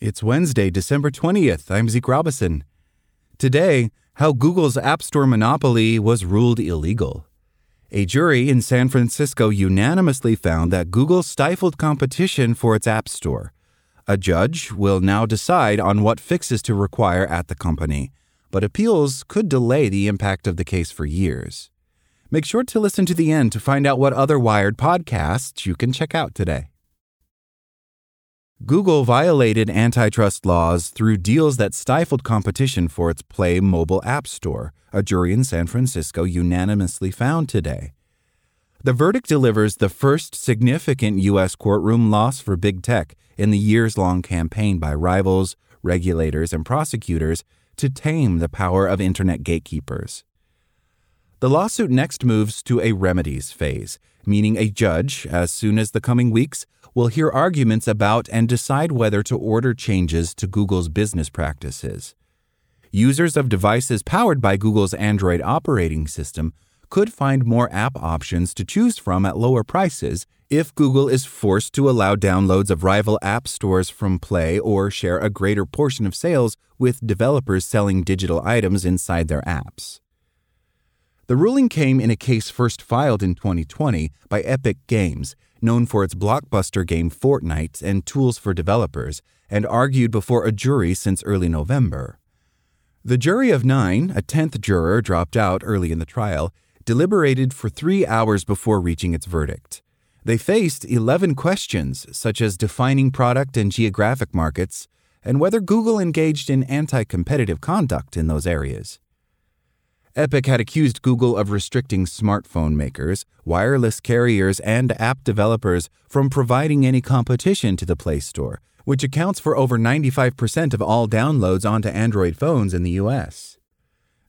It's Wednesday, December 20th. I'm Zeke Robison. Today, how Google's App Store monopoly was ruled illegal. A jury in San Francisco unanimously found that Google stifled competition for its App Store. A judge will now decide on what fixes to require at the company, but appeals could delay the impact of the case for years. Make sure to listen to the end to find out what other Wired podcasts you can check out today. Google violated antitrust laws through deals that stifled competition for its Play mobile app store, a jury in San Francisco unanimously found today. The verdict delivers the first significant U.S. courtroom loss for big tech in the years long campaign by rivals, regulators, and prosecutors to tame the power of Internet gatekeepers. The lawsuit next moves to a remedies phase, meaning a judge, as soon as the coming weeks, will hear arguments about and decide whether to order changes to Google's business practices. Users of devices powered by Google's Android operating system could find more app options to choose from at lower prices if Google is forced to allow downloads of rival app stores from Play or share a greater portion of sales with developers selling digital items inside their apps. The ruling came in a case first filed in 2020 by Epic Games, known for its blockbuster game Fortnite and tools for developers, and argued before a jury since early November. The jury of nine, a tenth juror dropped out early in the trial, deliberated for three hours before reaching its verdict. They faced 11 questions, such as defining product and geographic markets, and whether Google engaged in anti competitive conduct in those areas. Epic had accused Google of restricting smartphone makers, wireless carriers, and app developers from providing any competition to the Play Store, which accounts for over 95% of all downloads onto Android phones in the US.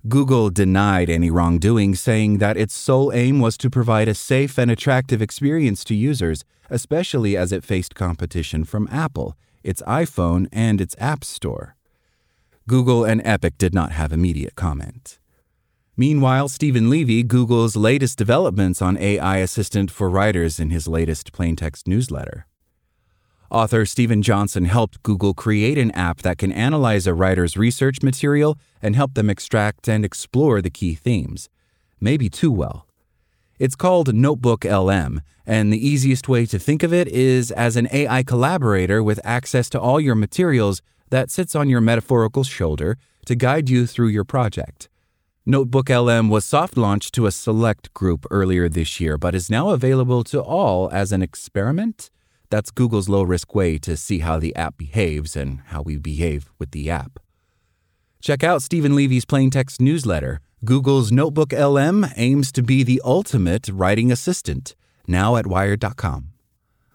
Google denied any wrongdoing, saying that its sole aim was to provide a safe and attractive experience to users, especially as it faced competition from Apple, its iPhone, and its App Store. Google and Epic did not have immediate comment. Meanwhile, Steven Levy Google's latest developments on AI Assistant for writers in his latest plaintext newsletter. Author Steven Johnson helped Google create an app that can analyze a writer's research material and help them extract and explore the key themes. Maybe too well. It's called Notebook LM, and the easiest way to think of it is as an AI collaborator with access to all your materials that sits on your metaphorical shoulder to guide you through your project. Notebook LM was soft launched to a select group earlier this year, but is now available to all as an experiment. That's Google's low risk way to see how the app behaves and how we behave with the app. Check out Steven Levy's plaintext newsletter. Google's Notebook LM aims to be the ultimate writing assistant, now at wired.com.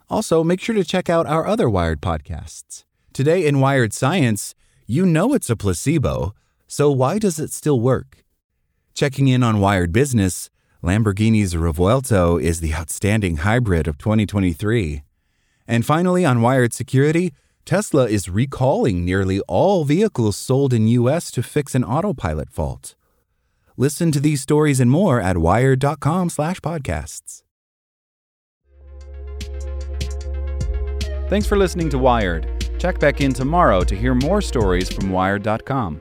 Also, make sure to check out our other Wired podcasts. Today in Wired Science, you know it's a placebo, so why does it still work? Checking in on Wired Business, Lamborghini's Revuelto is the outstanding hybrid of 2023. And finally, on Wired Security, Tesla is recalling nearly all vehicles sold in US to fix an autopilot fault. Listen to these stories and more at wired.com/podcasts. Thanks for listening to Wired. Check back in tomorrow to hear more stories from Wired.com.